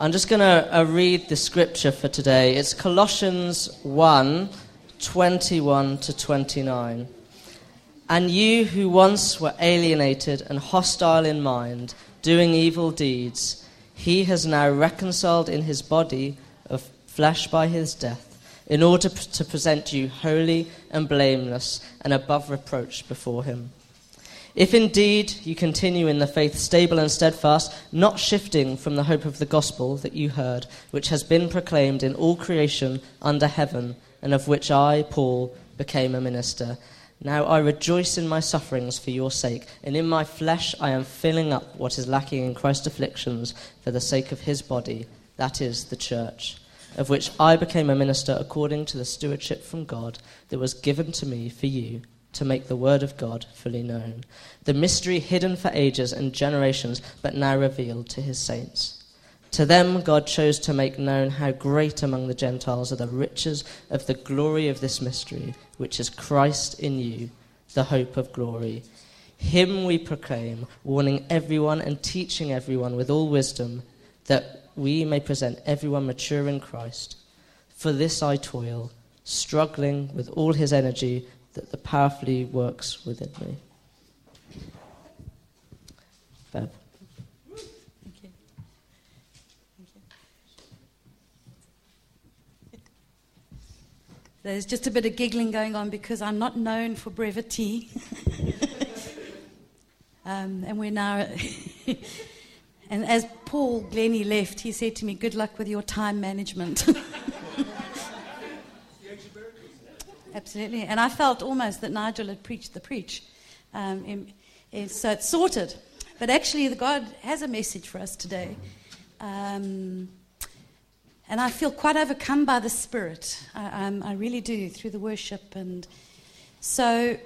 I'm just going to uh, read the scripture for today. It's Colossians 1 21 to 29. And you who once were alienated and hostile in mind, doing evil deeds, he has now reconciled in his body of flesh by his death, in order to present you holy and blameless and above reproach before him. If indeed you continue in the faith, stable and steadfast, not shifting from the hope of the gospel that you heard, which has been proclaimed in all creation under heaven, and of which I, Paul, became a minister. Now I rejoice in my sufferings for your sake, and in my flesh I am filling up what is lacking in Christ's afflictions for the sake of his body, that is, the church, of which I became a minister according to the stewardship from God that was given to me for you to make the word of God fully known. The mystery hidden for ages and generations, but now revealed to his saints. To them, God chose to make known how great among the Gentiles are the riches of the glory of this mystery, which is Christ in you, the hope of glory. Him we proclaim, warning everyone and teaching everyone with all wisdom, that we may present everyone mature in Christ. For this I toil, struggling with all his energy that the powerfully works within me. Fab. There's just a bit of giggling going on because I'm not known for brevity. um, and we're now. and as Paul Glennie left, he said to me, Good luck with your time management. Absolutely. And I felt almost that Nigel had preached the preach. Um, in, in, so it's sorted. But actually, God has a message for us today. Um, and I feel quite overcome by the Spirit. I, um, I really do, through the worship. And so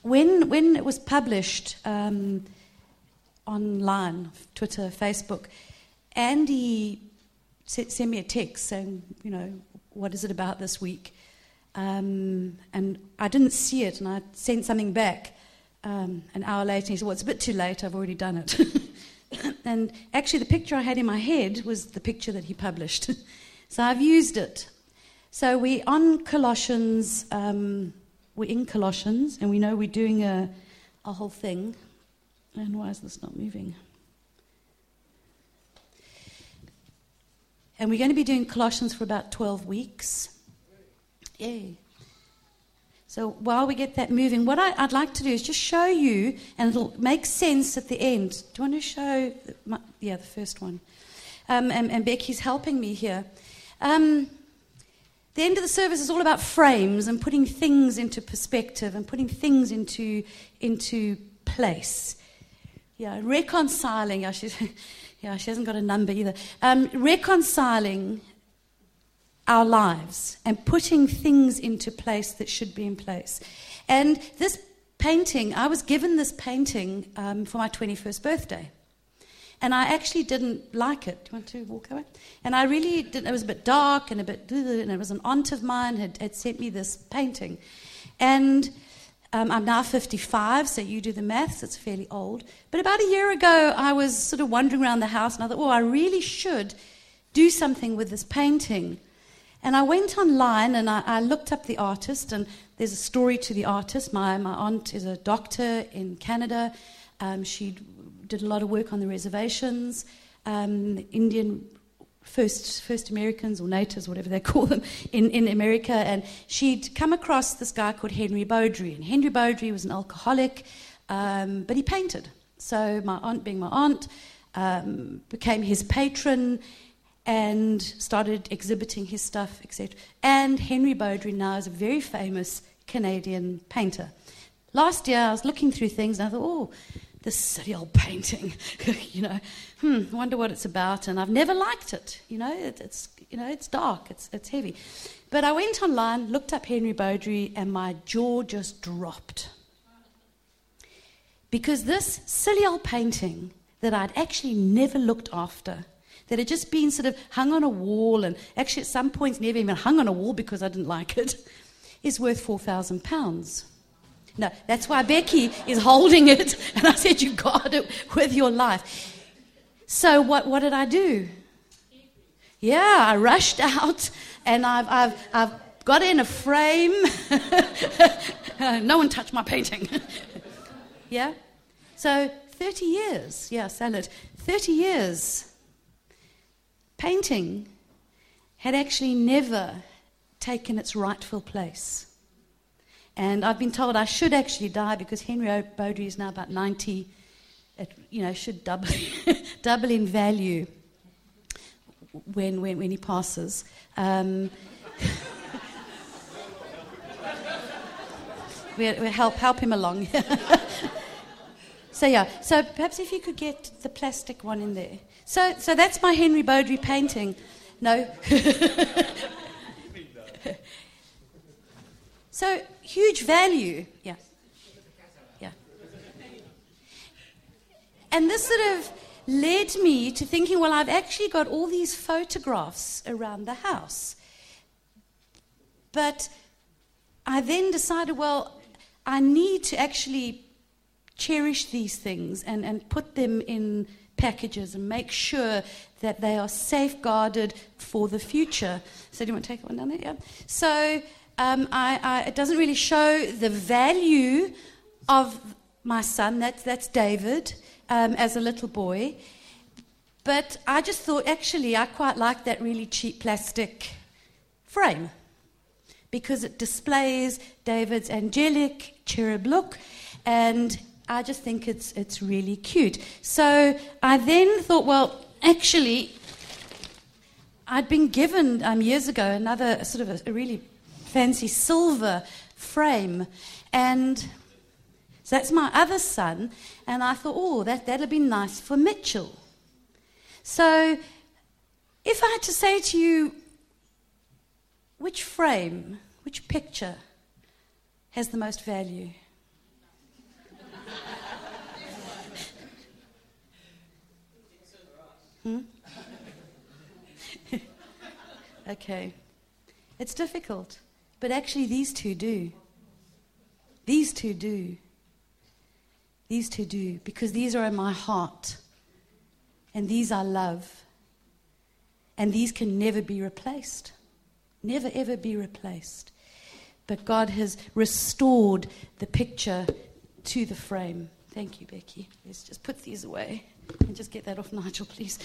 when, when it was published um, online, Twitter, Facebook, Andy sent me a text saying, you know, what is it about this week? Um, and I didn't see it, and I sent something back um, an hour later. He said, Well, it's a bit too late, I've already done it. and actually, the picture I had in my head was the picture that he published. so I've used it. So we're on Colossians, um, we're in Colossians, and we know we're doing a, a whole thing. And why is this not moving? And we're going to be doing Colossians for about 12 weeks. Yay. So while we get that moving, what I, would like to do is just show you, and it'll make sense at the end. Do you want to show? My, yeah, the first one. Um, and, and, Becky's helping me here. Um, the end of the service is all about frames and putting things into perspective and putting things into, into place. Yeah, reconciling. Yeah, she's, yeah, she hasn't got a number either. Um, reconciling our lives and putting things into place that should be in place. And this painting, I was given this painting um, for my 21st birthday. And I actually didn't like it. Do you want to walk away? And I really didn't. It was a bit dark and a bit, and it was an aunt of mine had, had sent me this painting. And um, I'm now 55, so you do the maths, it's fairly old. But about a year ago, I was sort of wandering around the house and I thought, oh, I really should do something with this painting. And I went online and I, I, looked up the artist, and there's a story to the artist. My, my aunt is a doctor in Canada. Um, she did a lot of work on the reservations, um, Indian first, first Americans or natives, whatever they call them, in, in America. And she'd come across this guy called Henry Beaudry. And Henry Beaudry was an alcoholic, um, but he painted. So my aunt, being my aunt, um, became his patron and started exhibiting his stuff, etc. And Henry Beaudry now is a very famous Canadian painter. Last year, I was looking through things and I thought, oh, this silly old painting, you know, hmm, wonder what it's about. And I've never liked it, you know, it, it's, you know, it's dark, it's, it's heavy. But I went online, looked up Henry Beaudry, and my jaw just dropped. Because this silly old painting that I'd actually never looked after that had just been sort of hung on a wall and actually at some points never even hung on a wall because I didn't like it, is worth £4,000. No, that's why Becky is holding it, and I said, You got it with your life. So, what, what did I do? Yeah, I rushed out and I've, I've, I've got in a frame. no one touched my painting. yeah? So, 30 years. Yeah, salad. 30 years. Painting had actually never taken its rightful place. And I've been told I should actually die because Henry Beaudry is now about 90. It, you know, should double, double in value when, when, when he passes. Um, we we'll help, help him along. so, yeah, so perhaps if you could get the plastic one in there. So, so that's my Henry Beaudry painting. No. so, huge value. Yeah. Yeah. And this sort of led me to thinking, well, I've actually got all these photographs around the house. But I then decided, well, I need to actually cherish these things and, and put them in packages and make sure that they are safeguarded for the future. So, do you want to take one down there? Yeah. So, um, I, I, it doesn't really show the value of my son, that's, that's David, um, as a little boy. But I just thought, actually, I quite like that really cheap plastic frame because it displays David's angelic cherub look, and I just think it's, it's really cute. So I then thought, well, actually, I'd been given um, years ago another sort of a, a really fancy silver frame, and so that's my other son, and I thought, oh, that, that'll be nice for Mitchell. So if I had to say to you, which frame, which picture has the most value? Hmm? okay. It's difficult, but actually, these two do. These two do. These two do, because these are in my heart, and these I love, and these can never be replaced. Never, ever be replaced. But God has restored the picture to the frame. Thank you, Becky. Let's just put these away and just get that off Nigel, please.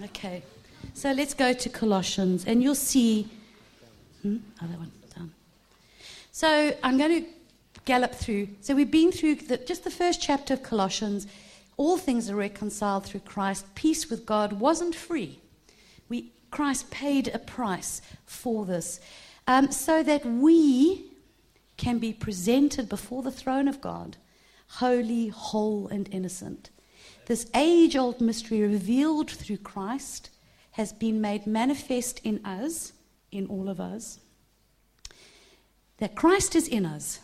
okay. So let's go to Colossians, and you'll see. Hmm? Other one. So I'm going to gallop through. So we've been through the, just the first chapter of Colossians. All things are reconciled through Christ. Peace with God wasn't free. We, Christ paid a price for this um, so that we can be presented before the throne of God, holy, whole, and innocent. This age old mystery revealed through Christ has been made manifest in us, in all of us that Christ is in us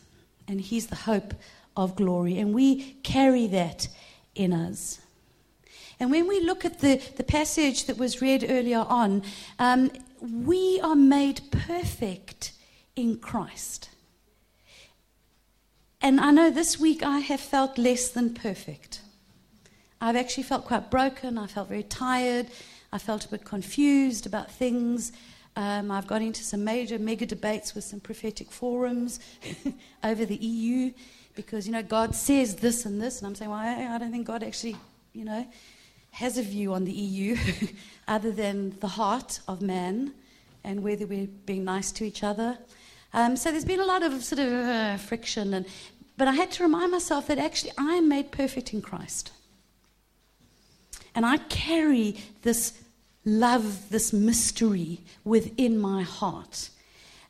and He's the hope of glory, and we carry that in us. And when we look at the, the passage that was read earlier on, um, we are made perfect in Christ. And I know this week I have felt less than perfect. I've actually felt quite broken. I felt very tired. I felt a bit confused about things. Um, I've got into some major mega debates with some prophetic forums over the EU because, you know, God says this and this. And I'm saying, well, I, I don't think God actually, you know, has a view on the EU other than the heart of man and whether we're being nice to each other. Um, so there's been a lot of sort of uh, friction. And, but I had to remind myself that actually I am made perfect in Christ. And I carry this love this mystery within my heart.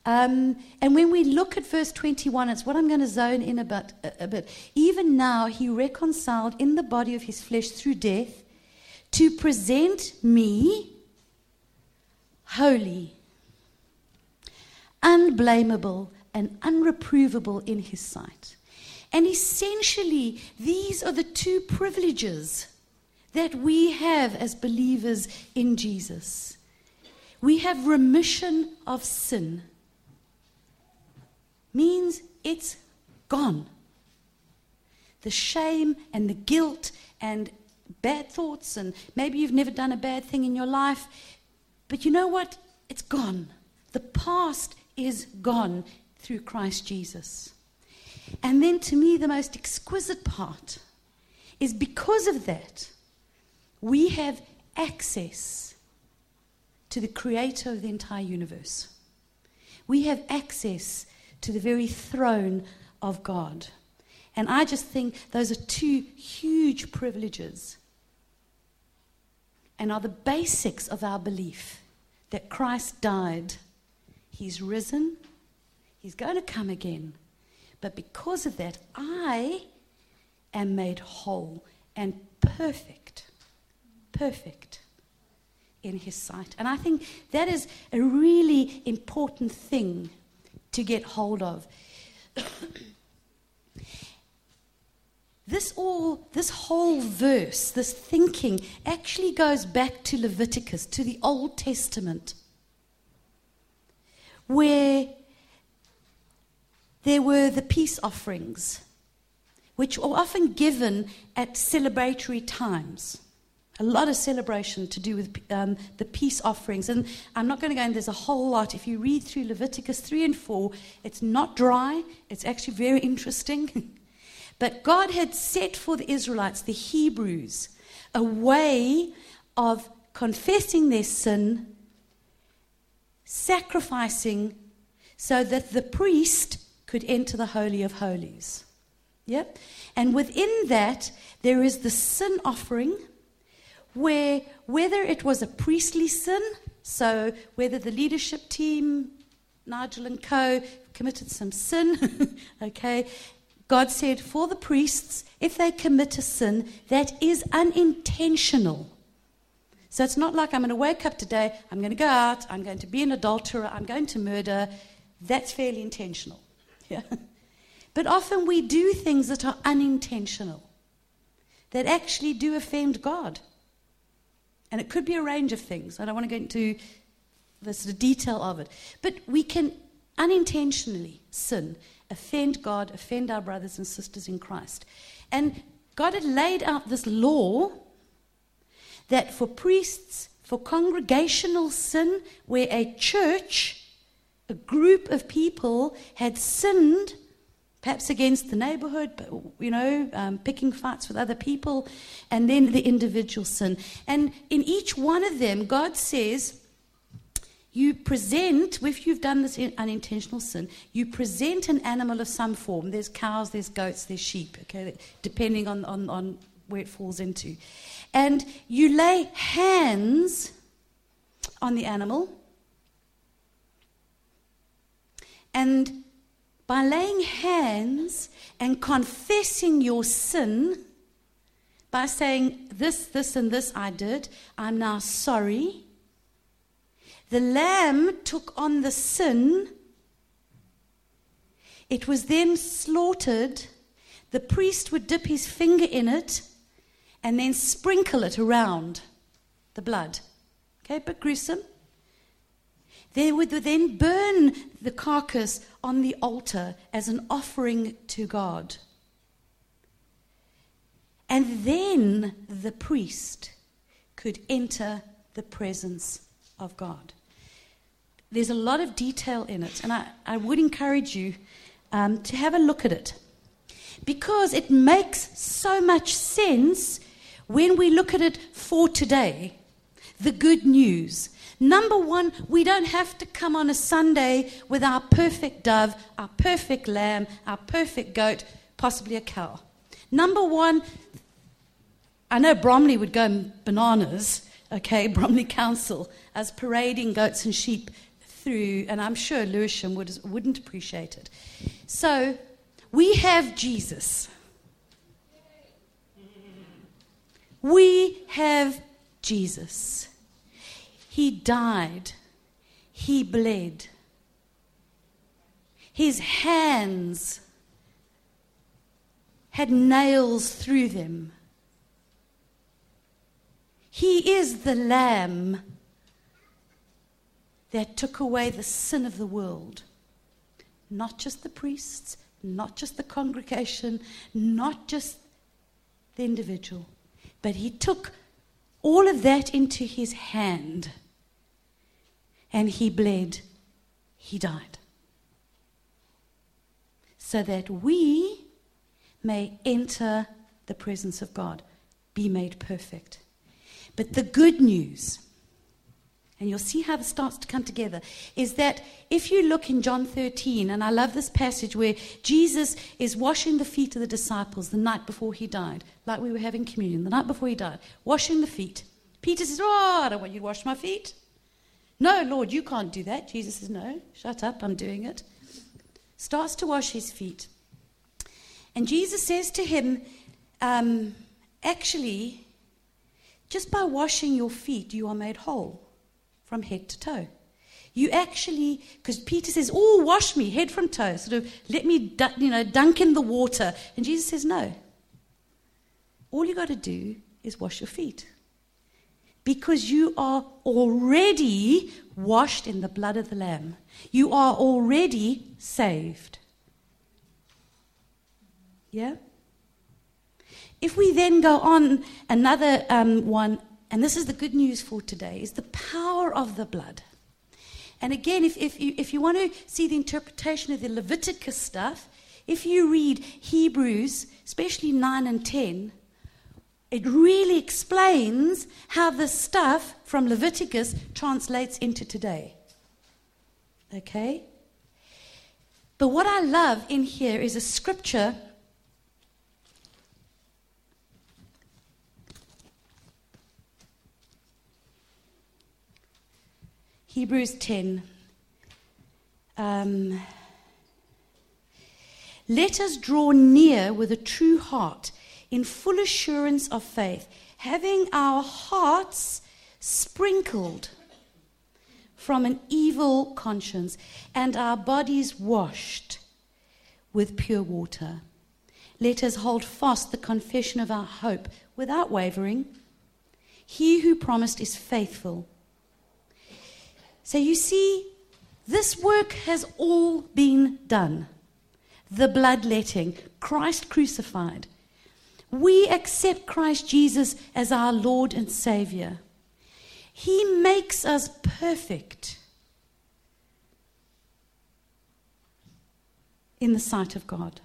Um, and when we look at verse 21, it's what I'm going to zone in a bit, a, a bit. Even now, he reconciled in the body of his flesh through death to present me holy, unblameable, and unreprovable in his sight. And essentially, these are the two privileges that we have as believers in Jesus. We have remission of sin. Means it's gone. the shame and the guilt and bad thoughts, and maybe you've never done a bad thing in your life. But you know what? It's gone. The past is gone through Christ Jesus. And then to me, the most exquisite part is because of that, we have access to the creator of the entire universe. We have access to the very throne of God. And I just think those are two huge privileges and are the basics of our belief that Christ died, He's risen, He's going to come again. But because of that, I am made whole and perfect. Perfect in His sight. And I think that is a really important thing to get hold of. This all, this whole verse, this thinking, actually goes back to Leviticus, to the Old Testament, where there were the peace offerings, which were often given at celebratory times. A lot of celebration to do with um, the peace offerings. And I'm not going to go in, there's a whole lot. If you read through Leviticus 3 and 4, it's not dry, it's actually very interesting. But God had set for the Israelites, the Hebrews, a way of confessing their sin, sacrificing, so that the priest could enter the Holy of Holies. Yep. And within that, there is the sin offering, where whether it was a priestly sin, so whether the leadership team, Nigel and co, committed some sin, okay, God said, for the priests, if they commit a sin that is unintentional, so it's not like I'm going to wake up today, I'm going to go out, I'm going to be an adulterer, I'm going to murder. That's fairly intentional. Yeah. But often we do things that are unintentional, that actually do offend God. And it could be a range of things. I don't want to go into the sort of detail of it. But we can unintentionally sin offend God, offend our brothers and sisters in Christ. And God had laid out this law that for priests, for congregational sin, where a church, a group of people had sinned, perhaps against the neighborhood, but, you know, um, picking fights with other people, and then the individual sin. And in each one of them, God says, you present, if you've done this unintentional sin, you present an animal of some form. There's cows, there's goats, there's sheep, okay, depending on, on, on where it falls into. And you lay hands on the animal. And by laying hands and confessing your sin, by saying, This, this, and this I did, I'm now sorry the lamb took on the sin. It was then slaughtered. The priest would dip his finger in it and then sprinkle it around the blood. Okay, but gruesome. They would then burn the carcass on the altar as an offering to God. And then the priest could enter the presence of God there's a lot of detail in it, and I, I would encourage you um, to have a look at it because it makes so much sense when we look at it for today. The good news. Number one, we don't have to come on a Sunday with our perfect dove, our perfect lamb, our perfect goat, possibly a cow. Number one, I know Bromley would go bananas, okay, Bromley Council, as parading goats and sheep through, and I'm sure Lewisham would, wouldn't appreciate it. So we have Jesus. We have Jesus. He died. He bled. His hands had nails through them. He is the Lamb that took away the sin of the world. Not just the priests, not just the congregation, not just the individual, but he took all of that into his hand and he bled, he died. So that we may enter the presence of God, be made perfect. But the good news, and you'll see how this starts to come together, is that if you look in John 13, and I love this passage where Jesus is washing the feet of the disciples the night before he died, like we were having communion, the night before he died, washing the feet. Peter says, Oh, I don't want you to wash my feet. No, Lord, you can't do that. Jesus says, No, shut up, I'm doing it. Starts to wash his feet. And Jesus says to him, um, Actually, just by washing your feet, you are made whole from head to toe. You actually, because Peter says, Oh, wash me head from toe, sort of let me, you know, dunk in the water. And Jesus says, No. All you got to do is wash your feet because you are already washed in the blood of the Lamb. You are already saved. Yeah? If we then go on another um, one, and this is the good news for today, is the power of the blood. And again, if, if, you, if you want to see the interpretation of the Leviticus stuff, if you read Hebrews, especially 9 and 10, it really explains how the stuff from Leviticus translates into today. Okay? But what I love in here is a scripture. Hebrews 10. Um, Let us draw near with a true heart in full assurance of faith, having our hearts sprinkled from an evil conscience and our bodies washed with pure water. Let us hold fast the confession of our hope without wavering. He who promised is faithful. So you see, this work has all been done. The bloodletting, Christ crucified, we accept Christ Jesus as our Lord and Savior. He makes us perfect in the sight of God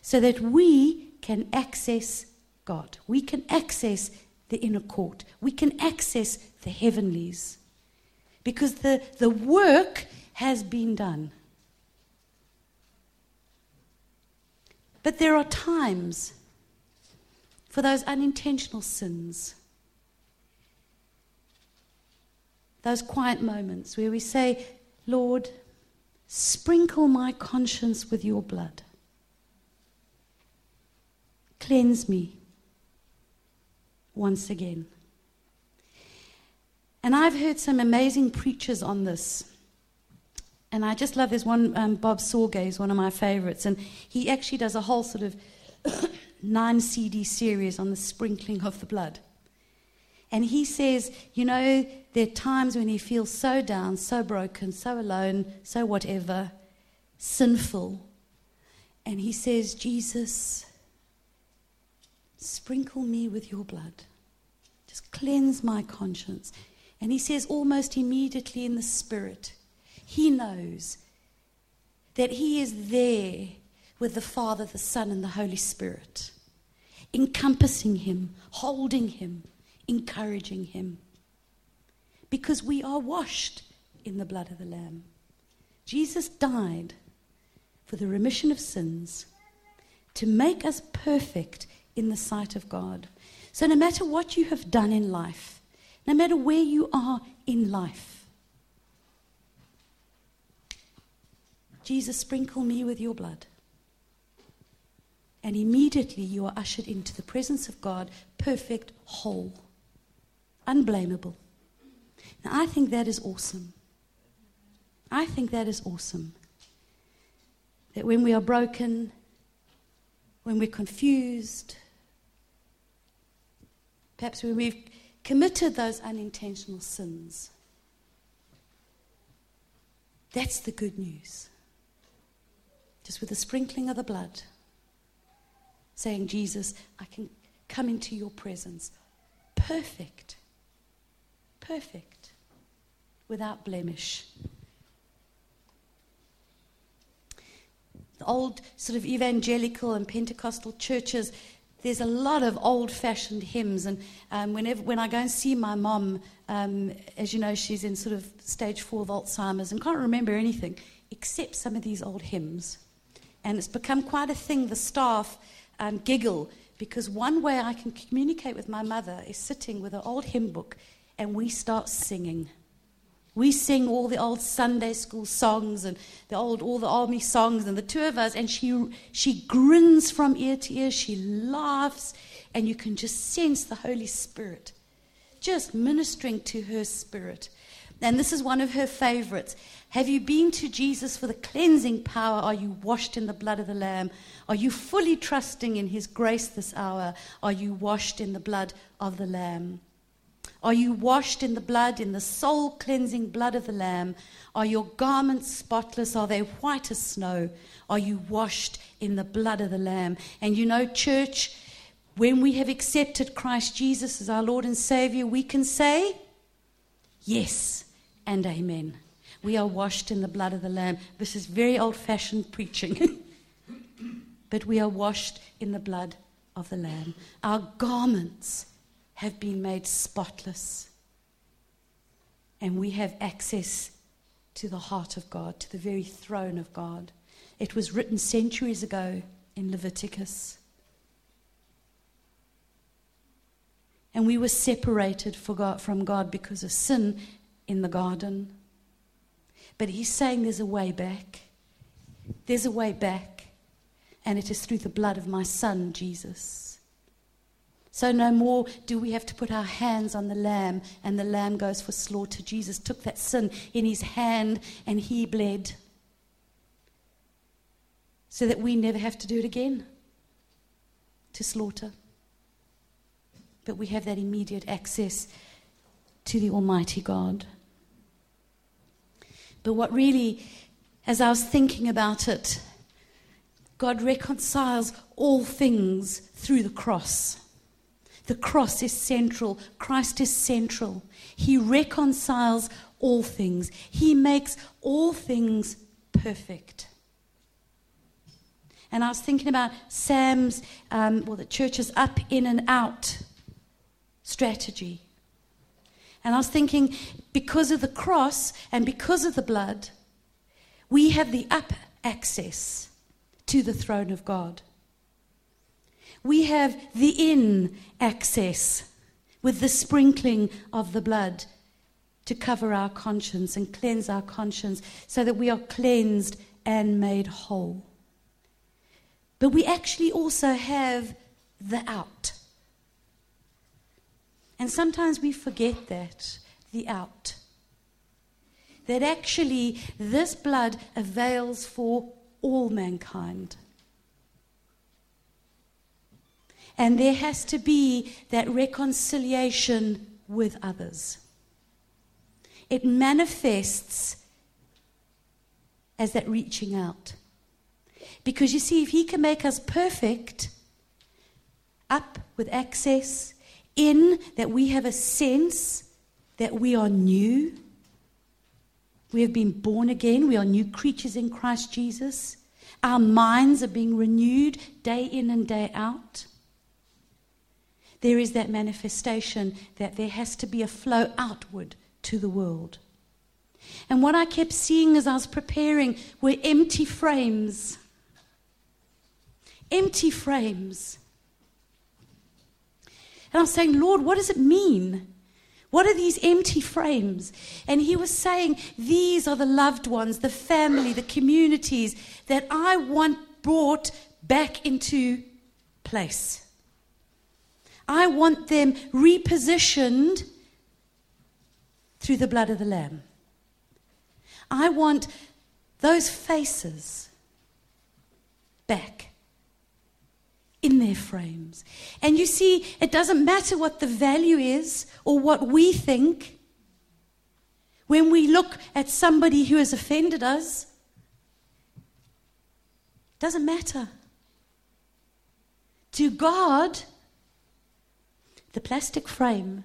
so that we can access God. We can access the inner court. We can access the heavenlies because the, the work has been done. But there are times for those unintentional sins. Those quiet moments where we say, Lord, sprinkle my conscience with your blood. Cleanse me once again. And I've heard some amazing preachers on this. And I just love this one, um, Bob Sorge is one of my favorites. And he actually does a whole sort of nine CD series on the sprinkling of the blood. And he says, you know, there are times when he feels so down, so broken, so alone, so whatever, sinful. And he says, Jesus, sprinkle me with your blood. Just cleanse my conscience. And he says, almost immediately in the spirit, he knows that he is there with the Father, the Son, and the Holy Spirit, encompassing him, holding him, encouraging him. Because we are washed in the blood of the Lamb. Jesus died for the remission of sins to make us perfect in the sight of God. So, no matter what you have done in life, no matter where you are in life, Jesus, sprinkle me with your blood. And immediately you are ushered into the presence of God, perfect, whole, unblameable. Now, I think that is awesome. I think that is awesome. That when we are broken, when we're confused, perhaps when we've committed those unintentional sins, that's the good news. just with the sprinkling of the blood, saying, Jesus, I can come into your presence. Perfect. Perfect. Without blemish. The old sort of evangelical and Pentecostal churches, there's a lot of old fashioned hymns. And um, whenever, when I go and see my mom, um, as you know, she's in sort of stage four of Alzheimer's and can't remember anything except some of these old hymns. And it's become quite a thing. The staff um, giggle because one way I can communicate with my mother is sitting with an old hymn book and we start singing. We sing all the old Sunday school songs and the old, all the army songs, and the two of us, and she, she grins from ear to ear. She laughs, and you can just sense the Holy Spirit just ministering to her spirit. And this is one of her favorites. Have you been to Jesus for the cleansing power? Are you washed in the blood of the Lamb? Are you fully trusting in His grace this hour? Are you washed in the blood of the Lamb? Are you washed in the blood, in the soul cleansing blood of the Lamb? Are your garments spotless? Are they white as snow? Are you washed in the blood of the Lamb? And you know, church, when we have accepted Christ Jesus as our Lord and Savior, we can say, Yes and Amen. We are washed in the blood of the Lamb. This is very old fashioned preaching. but we are washed in the blood of the Lamb. Our garments have been made spotless. And we have access to the heart of God, to the very throne of God. It was written centuries ago in Leviticus. And we were separated God, from God because of sin in the garden. But he's saying there's a way back. There's a way back. And it is through the blood of my son, Jesus. So no more do we have to put our hands on the lamb and the lamb goes for slaughter. Jesus took that sin in his hand and he bled so that we never have to do it again to slaughter. But we have that immediate access to the Almighty God. But what really, as I was thinking about it, God reconciles all things through the cross. The cross is central. Christ is central. He reconciles all things, He makes all things perfect. And I was thinking about Sam's, um, well, the church's up, in, and out strategy. And I was thinking, because of the cross and because of the blood, we have the up access to the throne of God. We have the in access with the sprinkling of the blood to cover our conscience and cleanse our conscience so that we are cleansed and made whole. But we actually also have the out. And sometimes we forget that, the out. That actually this blood avails for all mankind. And there has to be that reconciliation with others. It manifests as that reaching out. Because you see, if He can make us perfect, up with access, in that we have a sense that we are new, we have been born again, we are new creatures in Christ Jesus, our minds are being renewed day in and day out there is that manifestation that there has to be a flow outward to the world. And what I kept seeing as I was preparing were empty frames. Empty frames. And I was saying, Lord, what does it mean? What are these empty frames? And he was saying, These are the loved ones, the family, the communities that I want brought back into place. I want them repositioned through the blood of the Lamb. I want those faces back in their frames. And you see, it doesn't matter what the value is or what we think. When we look at somebody who has offended us, Doesn't matter. To God, the plastic frame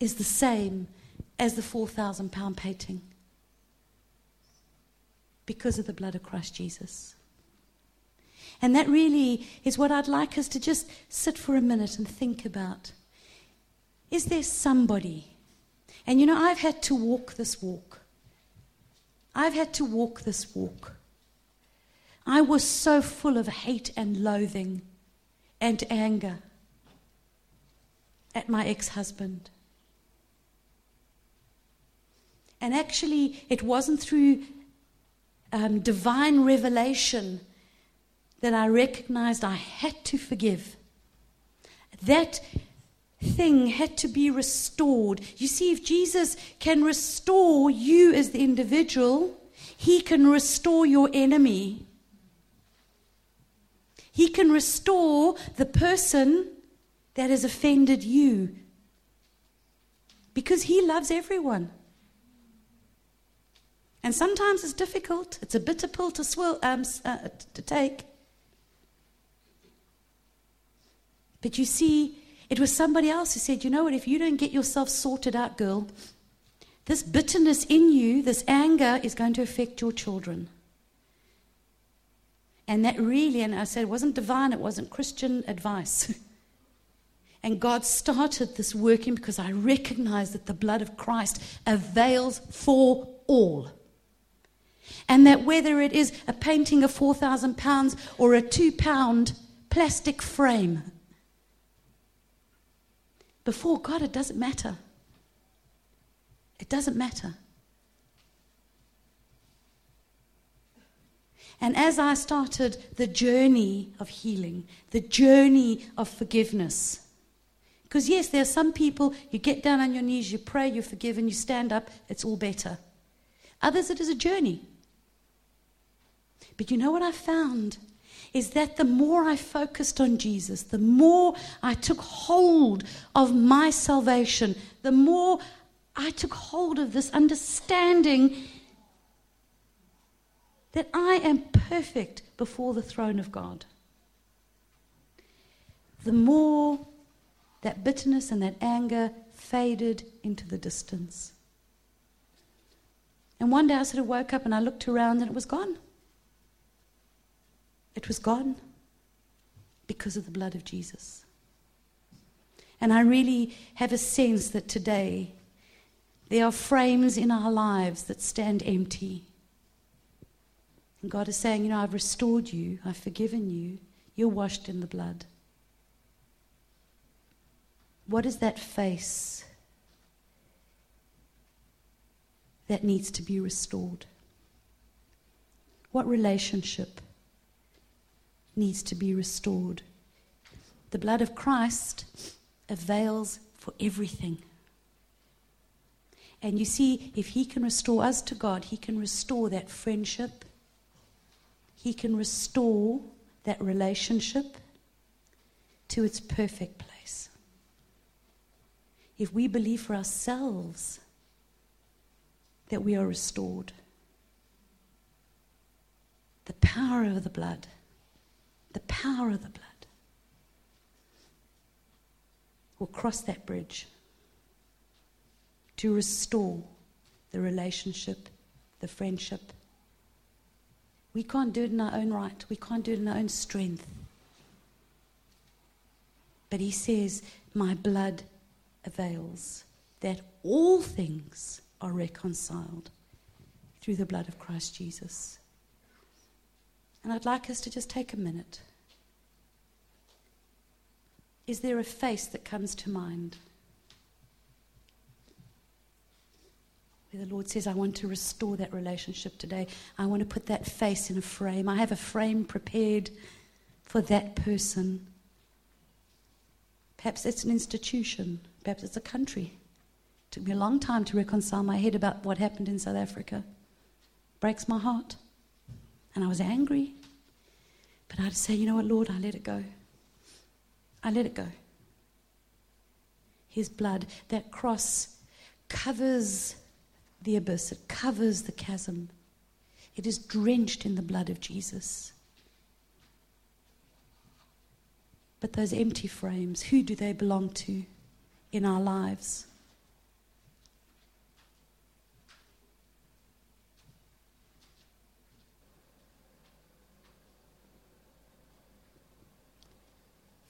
is the same as the 4,000 pound painting because of the blood of Christ Jesus. And that really is what I'd like us to just sit for a minute and think about. Is there somebody? And you know, I've had to walk this walk. I've had to walk this walk. I was so full of hate and loathing and anger at my ex husband. And actually, it wasn't through um, divine revelation that I recognized I had to forgive. That thing had to be restored. You see, if Jesus can restore you as the individual, he can restore your enemy. He can restore the person that has offended you because he loves everyone. And sometimes it's difficult. It's a bitter pill to, swill, um, uh, to take. But you see, it was somebody else who said, you know what, if you don't get yourself sorted out, girl, this bitterness in you, this anger, is going to affect your children. And that really, and I said it wasn't divine, it wasn't Christian advice. and God started this working because I recognized that the blood of Christ avails for all. And that whether it is a painting of 4,000 pounds or a two pound plastic frame, before God, it doesn't matter. It doesn't matter. And as I started the journey of healing, the journey of forgiveness, because yes, there are some people, you get down on your knees, you pray, you forgive, and you stand up, it's all better. Others, it is a journey. But you know what I found? Is that the more I focused on Jesus, the more I took hold of my salvation, the more I took hold of this understanding that I am perfect before the throne of God. The more that bitterness and that anger faded into the distance. And one day I sort of woke up and I looked around and it was gone. It was gone because of the blood of Jesus. And I really have a sense that today there are frames in our lives that stand empty. And God is saying, You know, I've restored you, I've forgiven you, you're washed in the blood. What is that face that needs to be restored? What relationship? Needs to be restored. The blood of Christ avails for everything. And you see, if He can restore us to God, He can restore that friendship, He can restore that relationship to its perfect place. If we believe for ourselves that we are restored, the power of the blood the power of the blood will cross that bridge to restore the relationship, the friendship. We can't do it in our own right, we can't do it in our own strength. But he says, My blood avails, that all things are reconciled through the blood of Christ Jesus. And I'd like us to just take a minute. Is there a face that comes to mind? Where the Lord says, I want to restore that relationship today. I want to put that face in a frame. I have a frame prepared for that person. Perhaps it's an institution. Perhaps it's a country. It took me a long time to reconcile my head about what happened in South Africa. Breaks my heart. And I was angry. But I'd say, you know what, Lord, I let it go. I let it go. His blood, that cross covers the abyss, it covers the chasm. It is drenched in the blood of Jesus. But those empty frames, who do they belong to in our lives?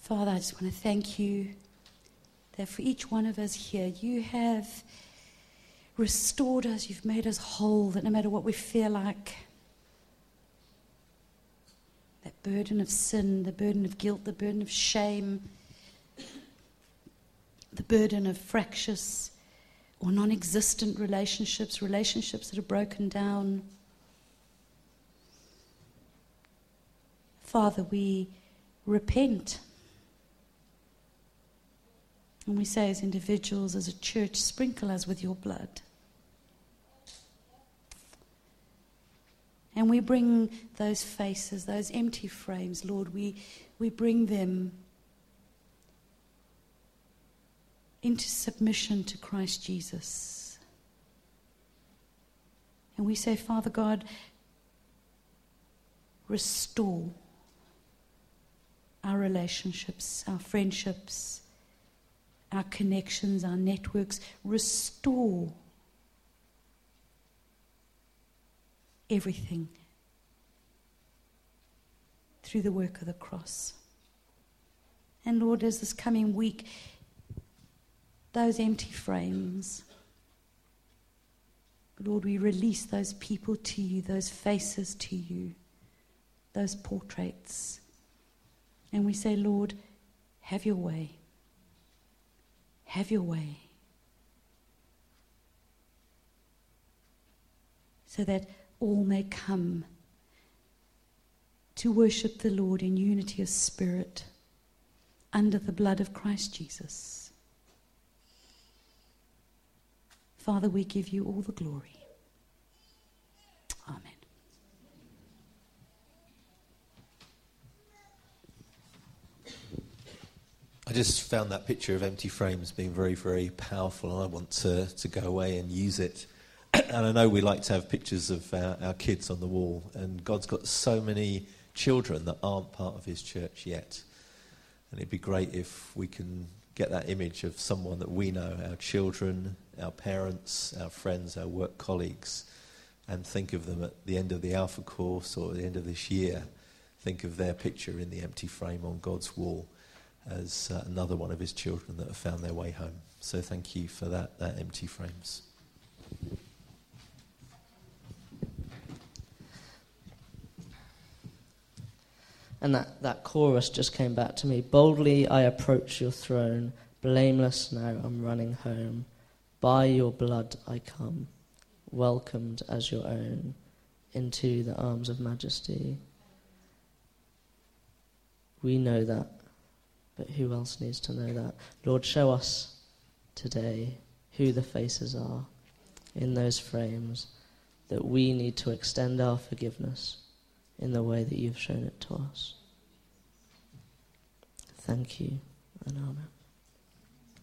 Father, I just want to thank you that for each one of us here, you have restored us, you've made us whole, that no matter what we feel like, that burden of sin, the burden of guilt, the burden of shame, the burden of fractious or non existent relationships, relationships that are broken down. Father, we repent. And we say, as individuals, as a church, sprinkle us with your blood. And we bring those faces, those empty frames, Lord, we, we bring them into submission to Christ Jesus. And we say, Father God, restore our relationships, our friendships, our connections, our networks. Restore everything through the work of the cross. And Lord, as this coming week, those empty frames, Lord, we release those people to you, those faces to you, those portraits. And we say, Lord, have your way. Have your way. So that all may come to worship the Lord in unity of spirit under the blood of Christ Jesus. Father, we give you all the glory. Amen. I just found that picture of empty frames being very, very powerful, and I want to, to go away and use it and I know we like to have pictures of our, our, kids on the wall, and God's got so many children that aren't part of His church yet. And it'd be great if we can get that image of someone that we know, our children, our parents, our friends, our work colleagues, and think of them at the end of the Alpha course or at the end of this year. Think of their picture in the empty frame on God's wall as uh, another one of His children that have found their way home. So thank you for that, that empty frames. And that, that chorus just came back to me. Boldly I approach your throne, blameless now I'm running home. By your blood I come, welcomed as your own into the arms of majesty. We know that, but who else needs to know that? Lord, show us today who the faces are in those frames that we need to extend our forgiveness in the way that you've shown it to us. Thank you and amen.